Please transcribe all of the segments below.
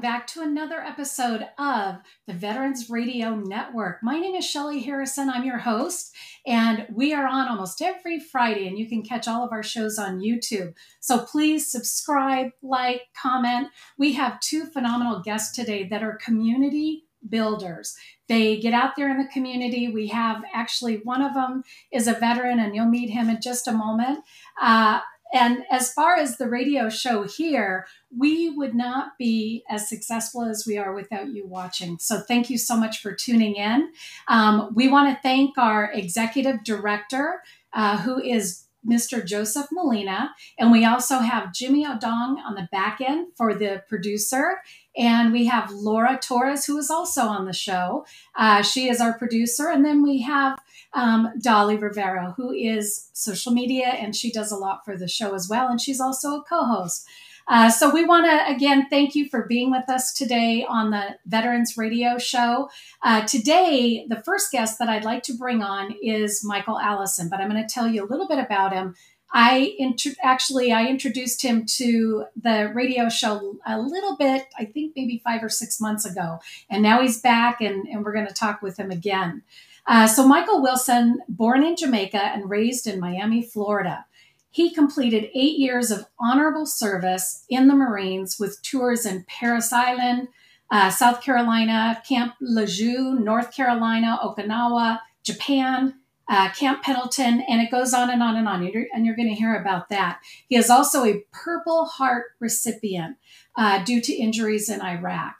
back to another episode of the Veterans Radio Network. My name is Shelly Harrison. I'm your host, and we are on almost every Friday, and you can catch all of our shows on YouTube. So please subscribe, like, comment. We have two phenomenal guests today that are community builders. They get out there in the community. We have actually one of them is a veteran, and you'll meet him in just a moment. Uh, and as far as the radio show here, we would not be as successful as we are without you watching. So thank you so much for tuning in. Um, we want to thank our executive director, uh, who is Mr. Joseph Molina. And we also have Jimmy Odong on the back end for the producer. And we have Laura Torres, who is also on the show. Uh, she is our producer. And then we have um, Dolly Rivera, who is social media and she does a lot for the show as well. And she's also a co host. Uh, so we want to again thank you for being with us today on the Veterans Radio Show. Uh, today, the first guest that I'd like to bring on is Michael Allison, but I'm going to tell you a little bit about him. I int- actually I introduced him to the radio show a little bit, I think maybe five or six months ago, and now he's back, and, and we're going to talk with him again. Uh, so Michael Allison, born in Jamaica and raised in Miami, Florida. He completed eight years of honorable service in the Marines with tours in Parris Island, uh, South Carolina, Camp Lejeune, North Carolina, Okinawa, Japan, uh, Camp Pendleton, and it goes on and on and on. You're, and you're going to hear about that. He is also a Purple Heart recipient uh, due to injuries in Iraq.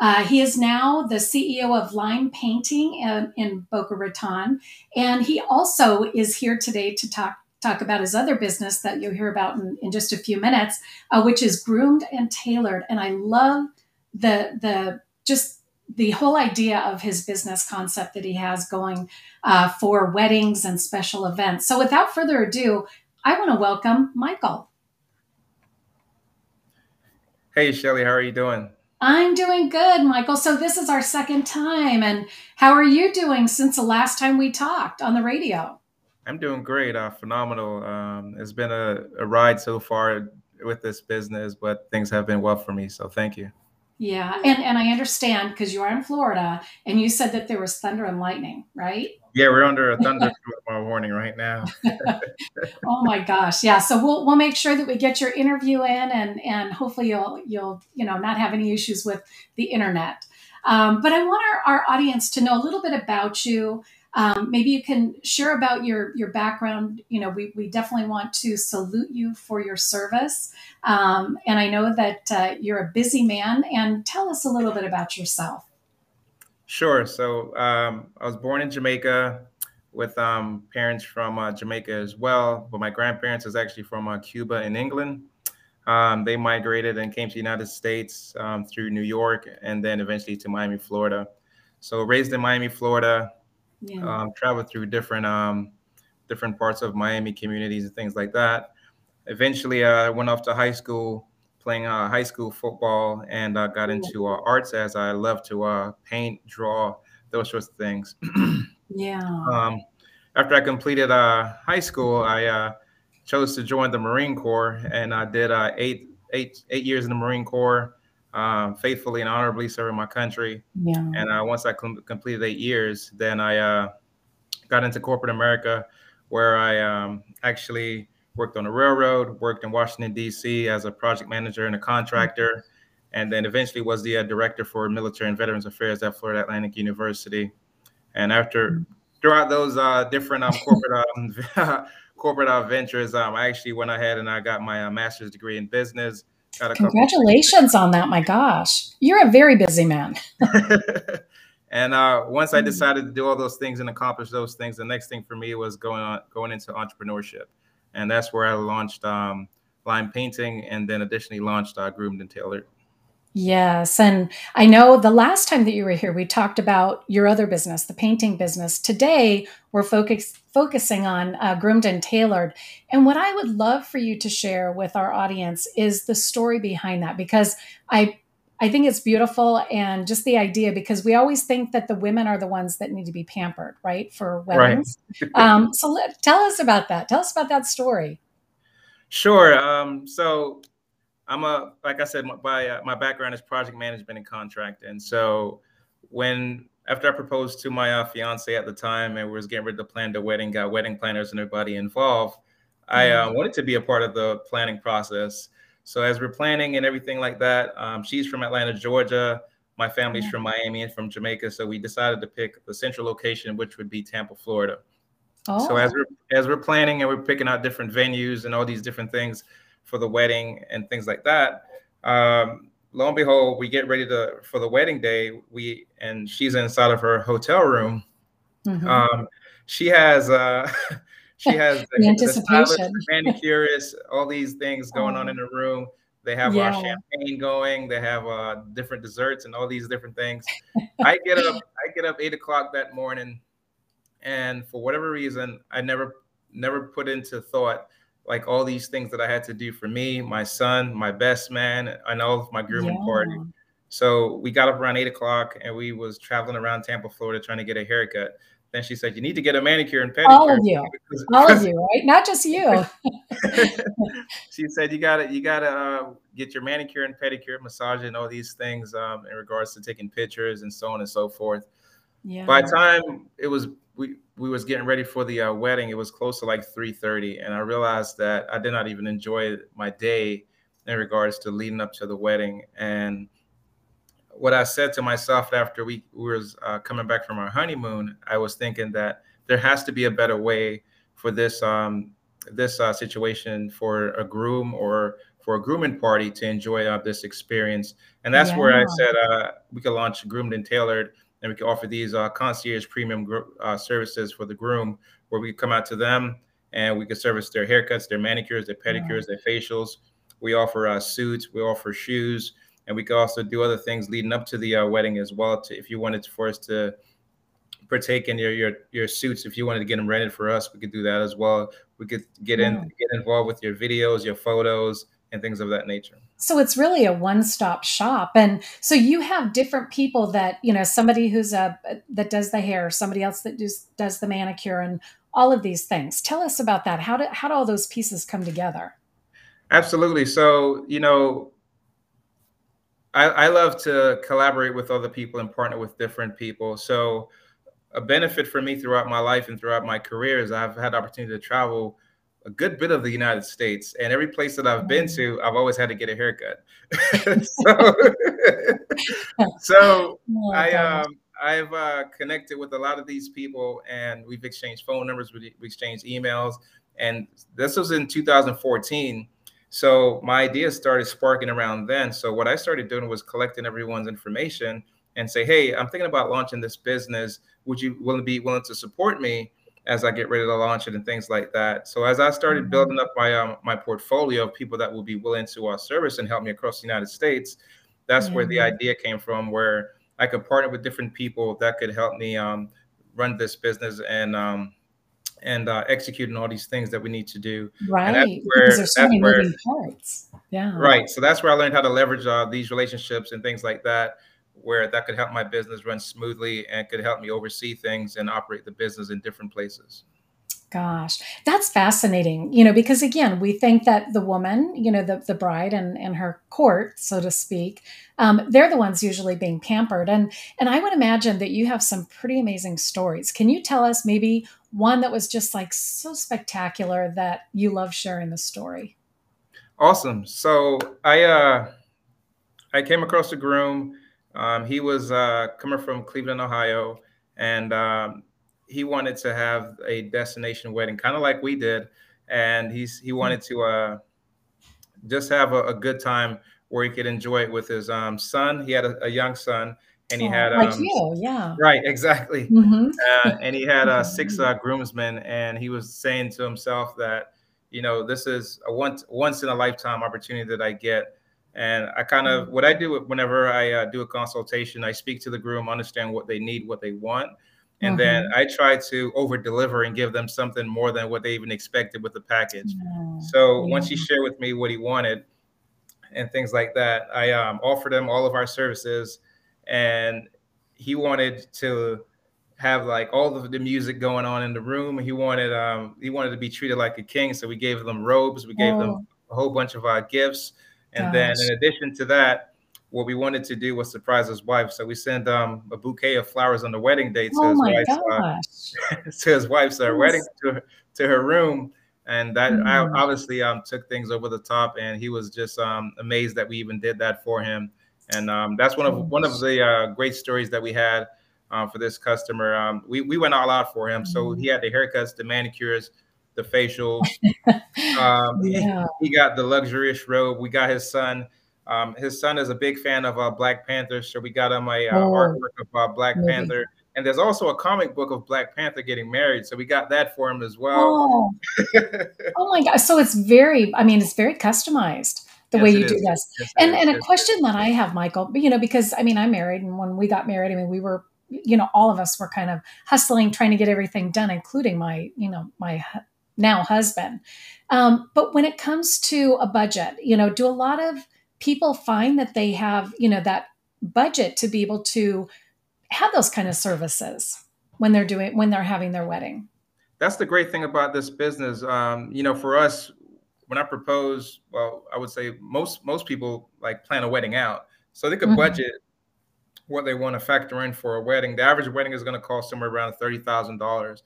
Uh, he is now the CEO of Line Painting in, in Boca Raton, and he also is here today to talk talk about his other business that you'll hear about in, in just a few minutes, uh, which is groomed and tailored. And I love the the just the whole idea of his business concept that he has going uh, for weddings and special events. So, without further ado, I want to welcome Michael. Hey, Shelly, how are you doing? I'm doing good, Michael. So, this is our second time. And how are you doing since the last time we talked on the radio? I'm doing great. Uh, phenomenal. Um, it's been a, a ride so far with this business, but things have been well for me. So thank you. Yeah, and and I understand because you are in Florida, and you said that there was thunder and lightning, right? Yeah, we're under a thunderstorm warning right now. oh my gosh, yeah. So we'll we'll make sure that we get your interview in, and and hopefully you'll you'll you know not have any issues with the internet. Um, but I want our, our audience to know a little bit about you. Um, maybe you can share about your your background. You know, we, we definitely want to salute you for your service. Um, and I know that uh, you're a busy man. And tell us a little bit about yourself. Sure. So um, I was born in Jamaica with um, parents from uh, Jamaica as well, but my grandparents is actually from uh, Cuba in England. Um, they migrated and came to the United States um, through New York and then eventually to Miami, Florida. So raised in Miami, Florida, yeah. um, traveled through different um, different parts of Miami communities and things like that. Eventually, I uh, went off to high school playing uh, high school football and uh, got into uh, arts as I love to uh, paint, draw, those sorts of things. yeah. Um, after I completed uh, high school, I chose to join the Marine Corps, and I did eight, eight, eight years in the Marine Corps um, faithfully and honorably serving my country. Yeah. And uh, once I com- completed eight years, then I uh, got into corporate America, where I um, actually worked on a railroad, worked in Washington D.C. as a project manager and a contractor, and then eventually was the uh, director for military and veterans affairs at Florida Atlantic University. And after throughout those uh, different um, corporate um, corporate uh, ventures, um, I actually went ahead and I got my uh, master's degree in business Congratulations on that. My gosh. You're a very busy man. and uh, once I hmm. decided to do all those things and accomplish those things, the next thing for me was going on going into entrepreneurship. And that's where I launched um, line painting and then additionally launched uh, groomed and tailored. Yes. And I know the last time that you were here, we talked about your other business, the painting business. Today, we're focus, focusing on uh, groomed and tailored. And what I would love for you to share with our audience is the story behind that, because I I think it's beautiful and just the idea because we always think that the women are the ones that need to be pampered, right? For weddings. Right. um, so let, tell us about that. Tell us about that story. Sure. Um, so I'm a like I said, my uh, my background is project management and contract, and so when after I proposed to my uh, fiance at the time and was getting ready to plan the wedding, got wedding planners and everybody involved, I uh, mm-hmm. wanted to be a part of the planning process. So as we're planning and everything like that, um, she's from Atlanta, Georgia. My family's from Miami and from Jamaica, so we decided to pick the central location, which would be Tampa, Florida. Oh. So as we're as we're planning and we're picking out different venues and all these different things for the wedding and things like that, um, lo and behold, we get ready to for the wedding day. We and she's inside of her hotel room. Mm-hmm. Um, she has uh, she has the, the anticipation, the manicurist, all these things going on in the room. They have yeah. uh, champagne going. They have uh, different desserts and all these different things. I get up. I get up eight o'clock that morning, and for whatever reason, I never never put into thought like all these things that I had to do for me, my son, my best man, and all of my grooming yeah. party. So we got up around eight o'clock and we was traveling around Tampa, Florida, trying to get a haircut. Then she said, "You need to get a manicure and pedicure." All of you, all of you, right? Not just you. she said, "You got to, you got to uh, get your manicure and pedicure, massage, and all these things um, in regards to taking pictures and so on and so forth." Yeah. By the time it was we we was getting ready for the uh, wedding, it was close to like three thirty, and I realized that I did not even enjoy my day in regards to leading up to the wedding and what I said to myself after we, we was uh, coming back from our honeymoon, I was thinking that there has to be a better way for this um, this uh, situation for a groom or for a grooming party to enjoy uh, this experience. And that's yeah. where I said uh, we could launch Groomed and Tailored, and we can offer these uh, concierge premium uh, services for the groom, where we come out to them and we can service their haircuts, their manicures, their pedicures, yeah. their facials. We offer suits, we offer shoes and we can also do other things leading up to the uh, wedding as well. To if you wanted for us to partake in your your your suits, if you wanted to get them rented for us, we could do that as well. We could get in get involved with your videos, your photos, and things of that nature. So it's really a one-stop shop, and so you have different people that you know, somebody who's a that does the hair, somebody else that does does the manicure, and all of these things. Tell us about that. How do how do all those pieces come together? Absolutely. So you know, I, I love to collaborate with other people and partner with different people. So a benefit for me throughout my life and throughout my career is I've had the opportunity to travel a good bit of the United States, and every place that I've been to, I've always had to get a haircut. so, so oh, I um, I've uh, connected with a lot of these people, and we've exchanged phone numbers, we exchanged emails, and this was in 2014. So my idea started sparking around then. So what I started doing was collecting everyone's information and say, hey, I'm thinking about launching this business. Would you willing to be willing to support me as I get ready to launch it and things like that? So as I started mm-hmm. building up my um, my portfolio of people that will be willing to uh, service and help me across the United States, that's mm-hmm. where the mm-hmm. idea came from, where I could partner with different people that could help me um, run this business and um, and uh, executing all these things that we need to do. Right. And that's where, because there's so many where, moving parts. Yeah. Right. So that's where I learned how to leverage uh, these relationships and things like that, where that could help my business run smoothly and could help me oversee things and operate the business in different places. Gosh, that's fascinating. You know, because again, we think that the woman, you know, the, the bride and, and her court, so to speak, um, they're the ones usually being pampered. And and I would imagine that you have some pretty amazing stories. Can you tell us maybe one that was just like so spectacular that you love sharing the story? Awesome. So I uh I came across a groom. Um, he was uh, coming from Cleveland, Ohio, and um, he wanted to have a destination wedding, kind of like we did, and he's he wanted to uh, just have a, a, good time where he could enjoy it with his um, son. He had a, a young son, and he oh, had like um, you, yeah, right, exactly. Mm-hmm. Uh, and he had uh, six uh, groomsmen, and he was saying to himself that you know this is a once once in a lifetime opportunity that I get. And I kind of what I do whenever I uh, do a consultation, I speak to the groom, understand what they need, what they want, and mm-hmm. then I try to over deliver and give them something more than what they even expected with the package. Yeah. So yeah. once he shared with me what he wanted and things like that, I um, offered him all of our services, and he wanted to have like all of the music going on in the room. He wanted um, he wanted to be treated like a king, so we gave them robes, we gave oh. them a whole bunch of our uh, gifts, And Gosh. then in addition to that, what we wanted to do was surprise his wife. So we sent um, a bouquet of flowers on the wedding day to oh his wife's uh, to his wife's uh, wedding to her, to her room. And that mm. I obviously um, took things over the top, and he was just um, amazed that we even did that for him. And um, that's one of one of the uh, great stories that we had uh, for this customer. Um, we we went all out for him, so he had the haircuts, the manicures, the facial. Um, yeah. he, he, got the luxurious robe. We got his son. Um, his son is a big fan of uh, Black Panther, so we got him a uh, oh, artwork of uh, Black maybe. Panther. And there's also a comic book of Black Panther getting married, so we got that for him as well. Oh, oh my god! So it's very, I mean, it's very customized the yes, way you do this. Yes, and and a question that I have, Michael, you know, because I mean, I'm married, and when we got married, I mean, we were, you know, all of us were kind of hustling, trying to get everything done, including my, you know, my now husband. Um, but when it comes to a budget, you know, do a lot of people find that they have, you know, that budget to be able to have those kind of services when they're doing when they're having their wedding? That's the great thing about this business. Um, you know, for us, when I propose, well, I would say most most people like plan a wedding out, so they could mm-hmm. budget what they want to factor in for a wedding. The average wedding is going to cost somewhere around thirty thousand dollars.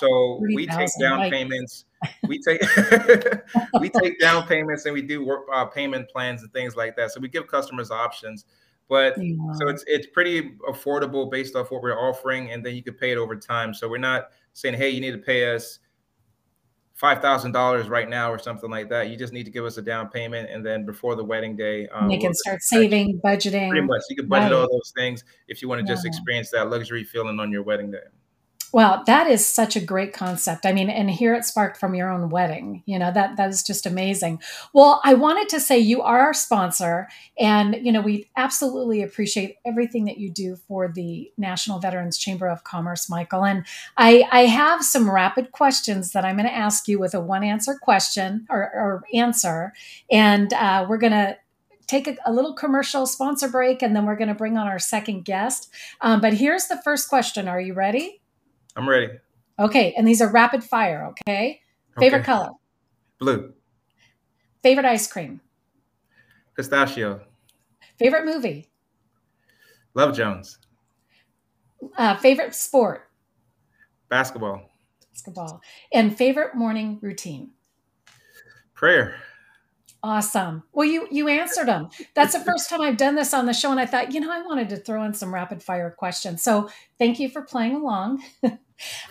So 30, we take down like... payments. We take we take down payments and we do work uh, payment plans and things like that. So we give customers options. But yeah. so it's it's pretty affordable based off what we're offering, and then you can pay it over time. So we're not saying, hey, you need to pay us five thousand dollars right now or something like that. You just need to give us a down payment, and then before the wedding day, um, they can we'll start saving, budgeting. Pretty much, you can budget right. all those things if you want to yeah. just experience that luxury feeling on your wedding day. Well, that is such a great concept. I mean, and here it sparked from your own wedding. You know, that that is just amazing. Well, I wanted to say you are our sponsor and you know, we absolutely appreciate everything that you do for the National Veterans Chamber of Commerce, Michael. And I I have some rapid questions that I'm going to ask you with a one answer question or, or answer and uh, we're going to take a, a, little commercial sponsor break and then we're going to bring on our second guest. Um, but here's the first question. Are you ready? I'm ready. Okay, and these are rapid fire, okay? Favorite okay. color? Blue. Favorite ice cream? Pistachio. Favorite movie? Love Jones. Uh, favorite sport? Basketball. Basketball. And favorite morning routine? Prayer. Awesome. Well, you you answered them. That's the first time I've done this on the show, and I thought, you know, I wanted to throw in some rapid fire questions. So thank you for playing along. uh,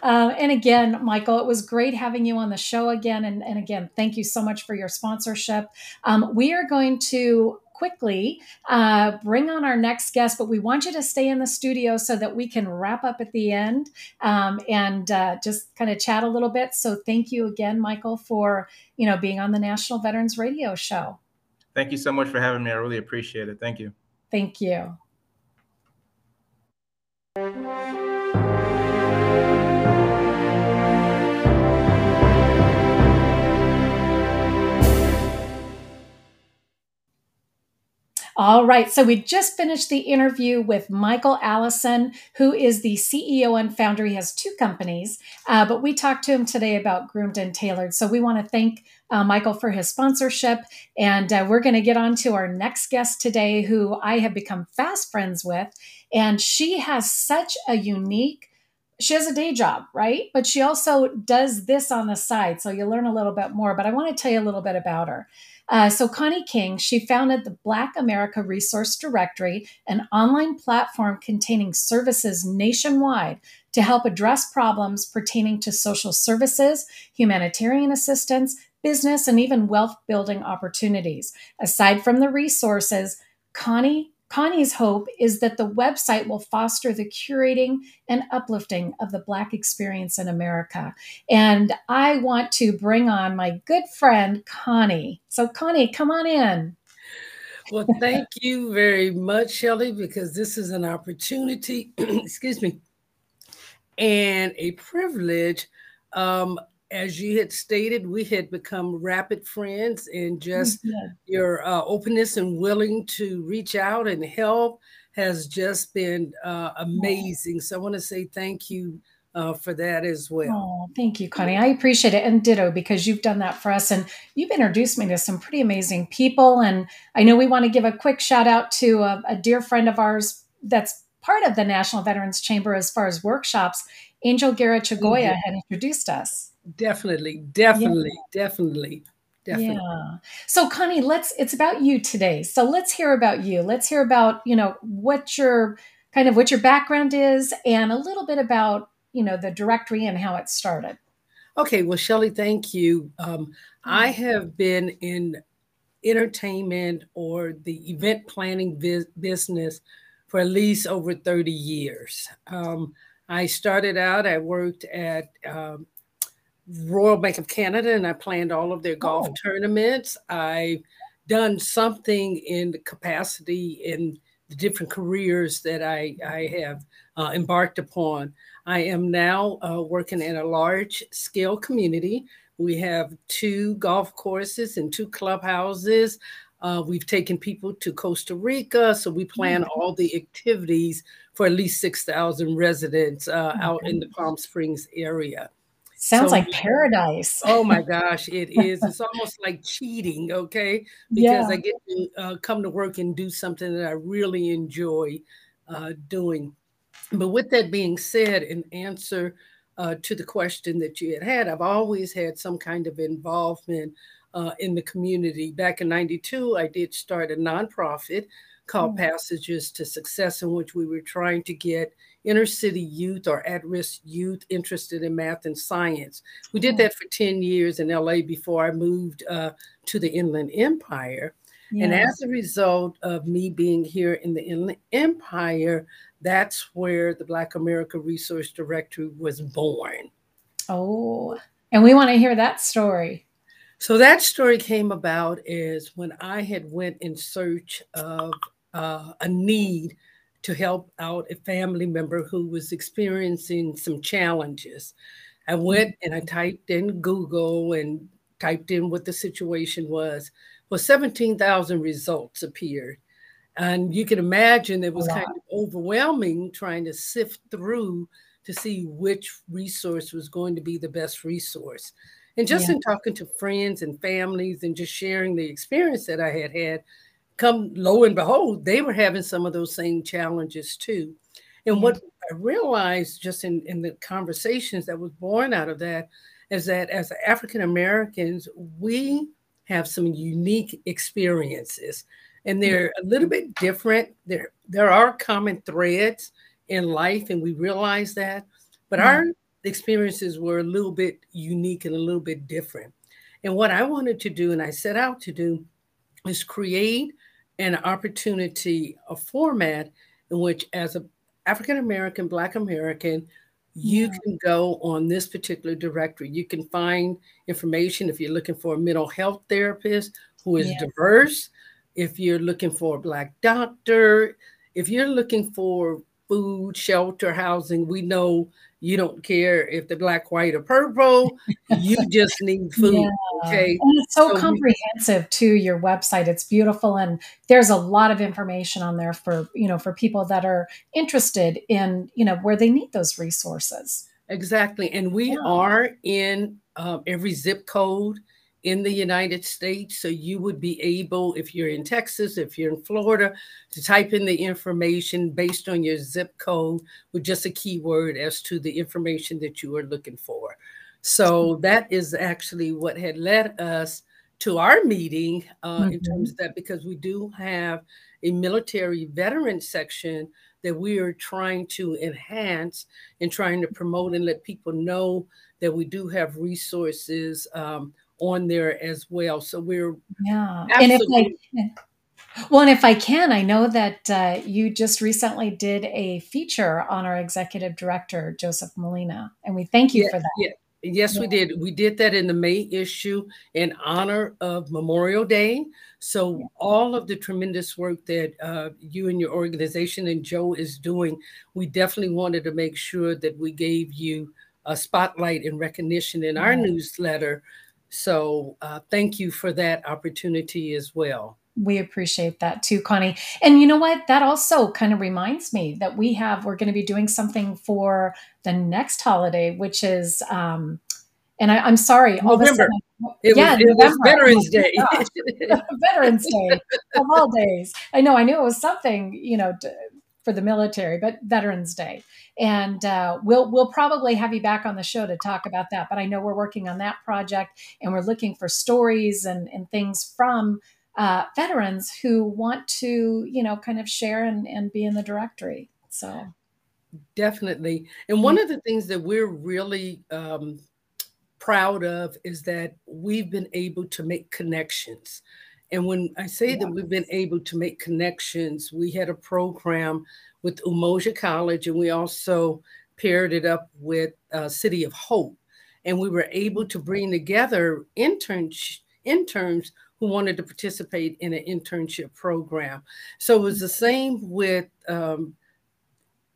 and again, Michael, it was great having you on the show again. And, and again, thank you so much for your sponsorship. Um, we are going to quickly uh, bring on our next guest, but we want you to stay in the studio so that we can wrap up at the end um, and uh, just kind of chat a little bit. So thank you again, Michael, for you know being on the National Veterans Radio Show. Thank you so much for having me. I really appreciate it. Thank you. Thank you. All right. So we just finished the interview with Michael Allison, who is the CEO and founder. He has two companies, uh, but we talked to him today about Groomed and Tailored. So we want to thank uh, Michael for his sponsorship. And uh, we're going to get on to our next guest today, who I have become fast friends with. And she has such a unique she has a day job, right? But she also does this on the side. So you'll learn a little bit more. But I want to tell you a little bit about her. Uh, so, Connie King, she founded the Black America Resource Directory, an online platform containing services nationwide to help address problems pertaining to social services, humanitarian assistance, business, and even wealth building opportunities. Aside from the resources, Connie Connie's hope is that the website will foster the curating and uplifting of the Black experience in America. And I want to bring on my good friend, Connie. So, Connie, come on in. Well, thank you very much, Shelley, because this is an opportunity, excuse me, and a privilege. Um, as you had stated, we had become rapid friends, and just mm-hmm. your uh, openness and willing to reach out and help has just been uh, amazing. So I want to say thank you uh, for that as well. Oh, thank you, Connie. I appreciate it. And ditto, because you've done that for us and you've introduced me to some pretty amazing people. And I know we want to give a quick shout out to a, a dear friend of ours that's part of the National Veterans Chamber as far as workshops. Angel Guerra Chagoya mm-hmm. had introduced us. Definitely, definitely, yeah. definitely. Definitely. Yeah. So Connie, let's it's about you today. So let's hear about you. Let's hear about, you know, what your kind of what your background is and a little bit about you know the directory and how it started okay well shelly thank you um, i mm-hmm. have been in entertainment or the event planning business for at least over 30 years um, i started out i worked at um, royal bank of canada and i planned all of their golf oh. tournaments i've done something in the capacity in the different careers that i, I have uh, embarked upon I am now uh, working in a large scale community. We have two golf courses and two clubhouses. Uh, we've taken people to Costa Rica, so we plan mm-hmm. all the activities for at least 6,000 residents uh, mm-hmm. out in the Palm Springs area. Sounds so, like paradise. oh my gosh, it is. It's almost like cheating, okay? Because yeah. I get to uh, come to work and do something that I really enjoy uh, doing. But with that being said, in answer uh, to the question that you had had, I've always had some kind of involvement uh, in the community. Back in 92, I did start a nonprofit called mm-hmm. Passages to Success, in which we were trying to get inner city youth or at risk youth interested in math and science. We did mm. that for 10 years in LA before I moved uh, to the Inland Empire. Yeah. And as a result of me being here in the Inland Empire, that's where the Black America Resource Directory was born. Oh, and we want to hear that story. So that story came about is when I had went in search of uh, a need to help out a family member who was experiencing some challenges. I went and I typed in Google and typed in what the situation was. Well, 17,000 results appeared. And you can imagine it was kind of overwhelming trying to sift through to see which resource was going to be the best resource. And just yeah. in talking to friends and families and just sharing the experience that I had had, come lo and behold, they were having some of those same challenges too. And what I realized just in, in the conversations that was born out of that is that as African Americans, we have some unique experiences and they're a little bit different. There, there are common threads in life, and we realize that, but mm-hmm. our experiences were a little bit unique and a little bit different. And what I wanted to do, and I set out to do, is create an opportunity, a format in which, as an African American, Black American, you yeah. can go on this particular directory. You can find information if you're looking for a mental health therapist who is yeah. diverse if you're looking for a black doctor, if you're looking for food, shelter, housing, we know you don't care if the black, white, or purple. you just need food. Yeah. Okay. And it's so, so comprehensive we, to your website. It's beautiful. And there's a lot of information on there for, you know, for people that are interested in, you know, where they need those resources. Exactly. And we yeah. are in uh, every zip code in the United States. So you would be able, if you're in Texas, if you're in Florida, to type in the information based on your zip code with just a keyword as to the information that you are looking for. So that is actually what had led us to our meeting uh, mm-hmm. in terms of that, because we do have a military veteran section that we are trying to enhance and trying to promote and let people know that we do have resources um, on there as well. So we're yeah. And if I well, and if I can, I know that uh, you just recently did a feature on our executive director Joseph Molina, and we thank you yeah, for that. Yeah. Yes, yeah. we did. We did that in the May issue in honor of Memorial Day. So, yeah. all of the tremendous work that uh, you and your organization and Joe is doing, we definitely wanted to make sure that we gave you a spotlight and recognition in our newsletter so uh, thank you for that opportunity as well. we appreciate that too, Connie. And you know what? That also kind of reminds me that we have, we're going to be doing something for the next holiday, which is, um, and I, am sorry, all November. It yeah, was, it was Veterans Day. Veterans Day of all days. I know. I knew it was something, you know, for the military, but Veterans Day, and uh, we'll we'll probably have you back on the show to talk about that. But I know we're working on that project, and we're looking for stories and and things from uh, veterans who want to, you know, kind of share and, and be in the directory. So definitely. And one of the things that we're really um, proud of is that we've been able to make connections. And when I say that we've been able to make connections, we had a program with Umoja College, and we also paired it up with uh, City of Hope, and we were able to bring together interns interns who wanted to participate in an internship program. So it was the same with um,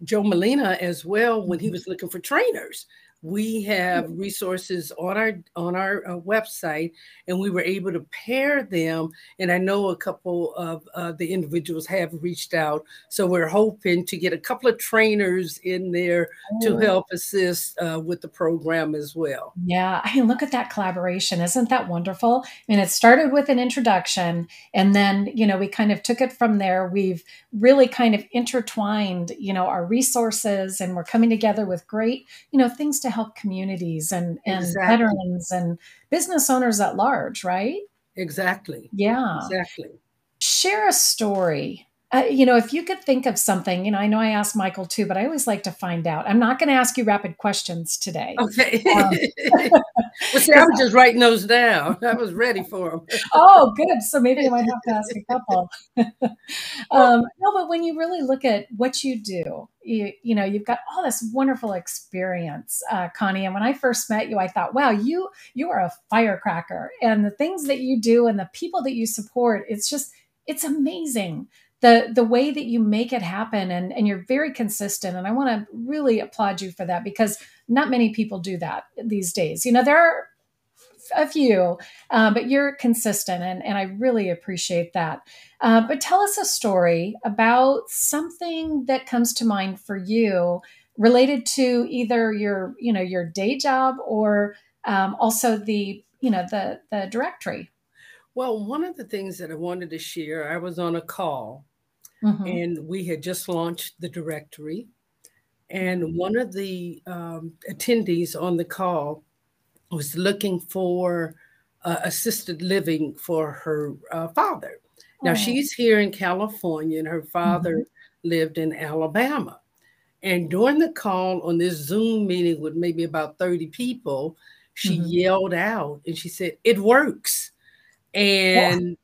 Joe Molina as well when he was looking for trainers we have resources on our on our uh, website and we were able to pair them and i know a couple of uh, the individuals have reached out. So we're hoping to get a couple of trainers in there oh. to help assist uh, with the program as well. Yeah i mean look at that collaboration. Isn't that wonderful? And it started with an introduction and then you know we kind of took it from there. We've really kind of intertwined you know our resources and we're coming together with great you know things to help communities and, and exactly. veterans and business owners at large, right? Exactly. Yeah. Exactly. Share a story uh, you know, if you could think of something, you know, I know I asked Michael too, but I always like to find out. I'm not going to ask you rapid questions today. Okay. Um, well, see, I was just writing those down. I was ready for them. oh, good. So maybe I might have to ask a couple. um, no, but when you really look at what you do, you, you know, you've got all this wonderful experience, uh, Connie. And when I first met you, I thought, wow, you you are a firecracker, and the things that you do and the people that you support, it's just it's amazing the the way that you make it happen and and you're very consistent. And i want to really applaud you for that because not many people do that these days. You know there are a few uh, but you're consistent and, and i really appreciate that. Uh, but tell us a story about something that comes to mind for you related to either your you know your day job or um, also the you know the the directory. Well one of the things that i wanted to share i was on a call Mm-hmm. And we had just launched the directory. And one of the um, attendees on the call was looking for uh, assisted living for her uh, father. Now, oh. she's here in California, and her father mm-hmm. lived in Alabama. And during the call on this Zoom meeting with maybe about 30 people, she mm-hmm. yelled out and she said, It works. And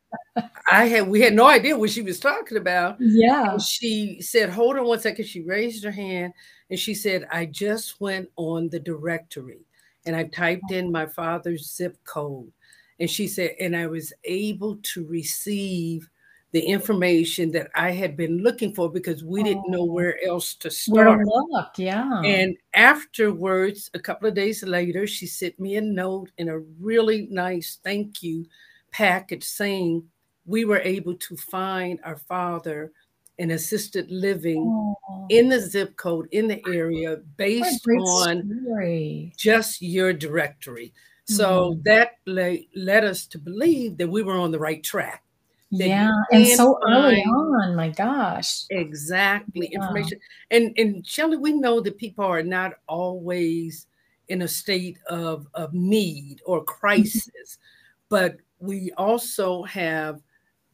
I had we had no idea what she was talking about. Yeah. And she said, "Hold on one second. She raised her hand and she said, "I just went on the directory and I typed in my father's zip code." And she said, "And I was able to receive the information that I had been looking for because we oh. didn't know oh. where else to start. Where look, yeah. And afterwards, a couple of days later, she sent me a note and a really nice thank you package saying we were able to find our father an assisted living oh. in the zip code in the area based on story. just your directory. So mm. that led, led us to believe that we were on the right track. Yeah, and so early on, my gosh. Exactly. Yeah. Information. And and Shelly, we know that people are not always in a state of, of need or crisis, but we also have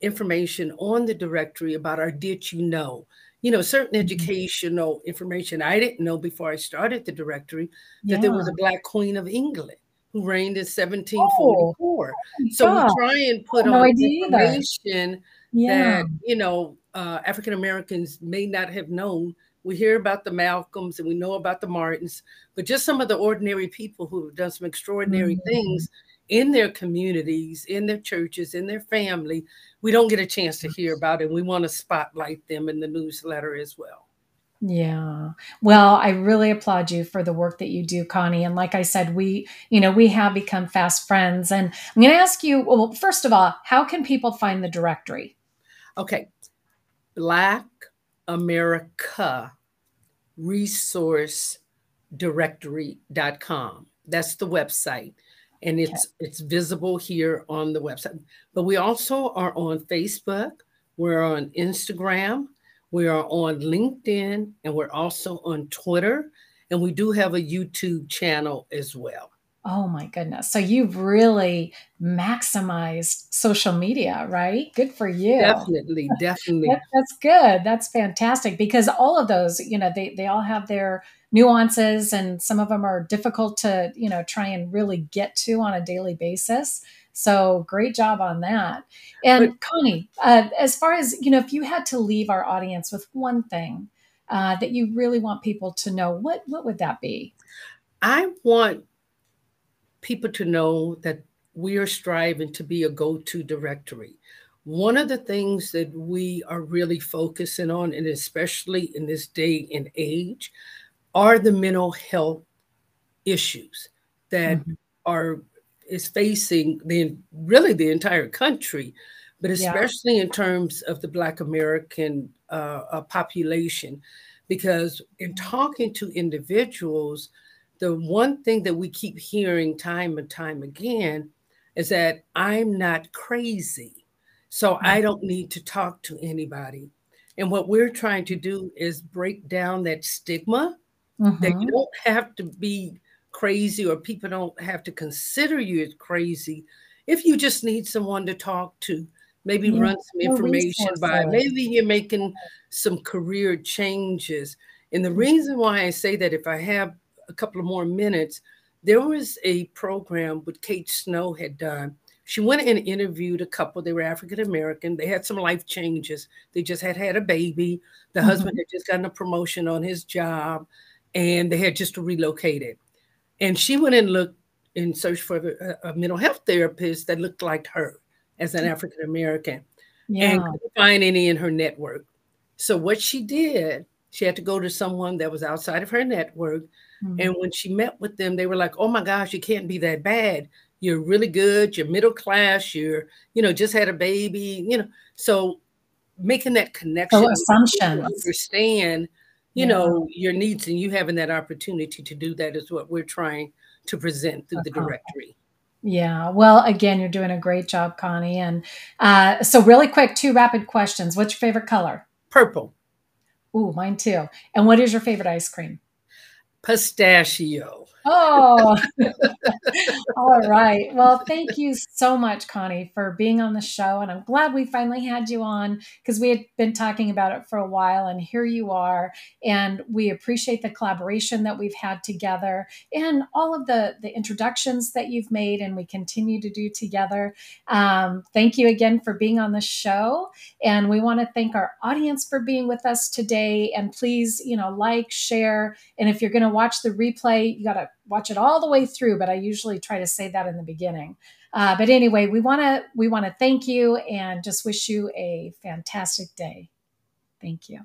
information on the directory about our did you know you know certain mm-hmm. educational information i didn't know before i started the directory that yeah. there was a black queen of england who reigned in 1744 oh, so we try and put on information yeah. that you know uh, african americans may not have known we hear about the malcolms and we know about the martins but just some of the ordinary people who have done some extraordinary mm-hmm. things in their communities, in their churches, in their family, we don't get a chance to hear about it. We want to spotlight them in the newsletter as well. Yeah. Well, I really applaud you for the work that you do, Connie. And like I said, we, you know, we have become fast friends. And I'm going to ask you, well, first of all, how can people find the directory? Okay. Black America Resource Directory.com. That's the website. And it's okay. it's visible here on the website. But we also are on Facebook, we're on Instagram, we are on LinkedIn and we're also on Twitter. And we do have a YouTube channel as well. Oh my goodness. So you've really maximized social media, right? Good for you. Definitely, definitely. that, that's good. That's fantastic because all of those, you know, they, they all have their nuances and some of them are difficult to, you know, try and really get to on a daily basis. So great job on that. And but, Connie, uh, as far as, you know, if you had to leave our audience with one thing uh, that you really want people to know, what, what would that be? I want people to know that we are striving to be a go to directory. One of the things that we are really focusing on, and especially in this day and age, are the mental health issues that mm-hmm. are is facing the really the entire country, but especially yeah. in terms of the Black American uh, uh, population, because in talking to individuals, the one thing that we keep hearing time and time again is that I'm not crazy, so I don't need to talk to anybody. And what we're trying to do is break down that stigma mm-hmm. that you mm-hmm. don't have to be crazy or people don't have to consider you as crazy if you just need someone to talk to maybe yeah, run some information by maybe you're making some career changes and the mm-hmm. reason why i say that if i have a couple of more minutes there was a program what kate snow had done she went and interviewed a couple they were african american they had some life changes they just had had a baby the mm-hmm. husband had just gotten a promotion on his job and they had just relocated and she went and looked and searched for a, a mental health therapist that looked like her as an African American yeah. and couldn't find any in her network. So what she did, she had to go to someone that was outside of her network. Mm-hmm. And when she met with them, they were like, "Oh my gosh, you can't be that bad. You're really good. You're middle class. You're, you know, just had a baby. You know." So making that connection, so assumptions, understand you yeah. know your needs and you having that opportunity to do that is what we're trying to present through the directory. Yeah well again you're doing a great job connie and uh, so really quick two rapid questions. What's your favorite color? Purple. Ooh, mine too. And what is your favorite ice cream? Pistachio Oh, all right. Well, thank you so much, Connie, for being on the show. And I'm glad we finally had you on because we had been talking about it for a while. And here you are. And we appreciate the collaboration that we've had together and all of the, the introductions that you've made and we continue to do together. Um, thank you again for being on the show. And we want to thank our audience for being with us today. And please, you know, like, share. And if you're going to watch the replay, you got to watch it all the way through, but I usually try to say that in the beginning. Uh, but anyway, we want to we want to thank you and just wish you a fantastic day. Thank you.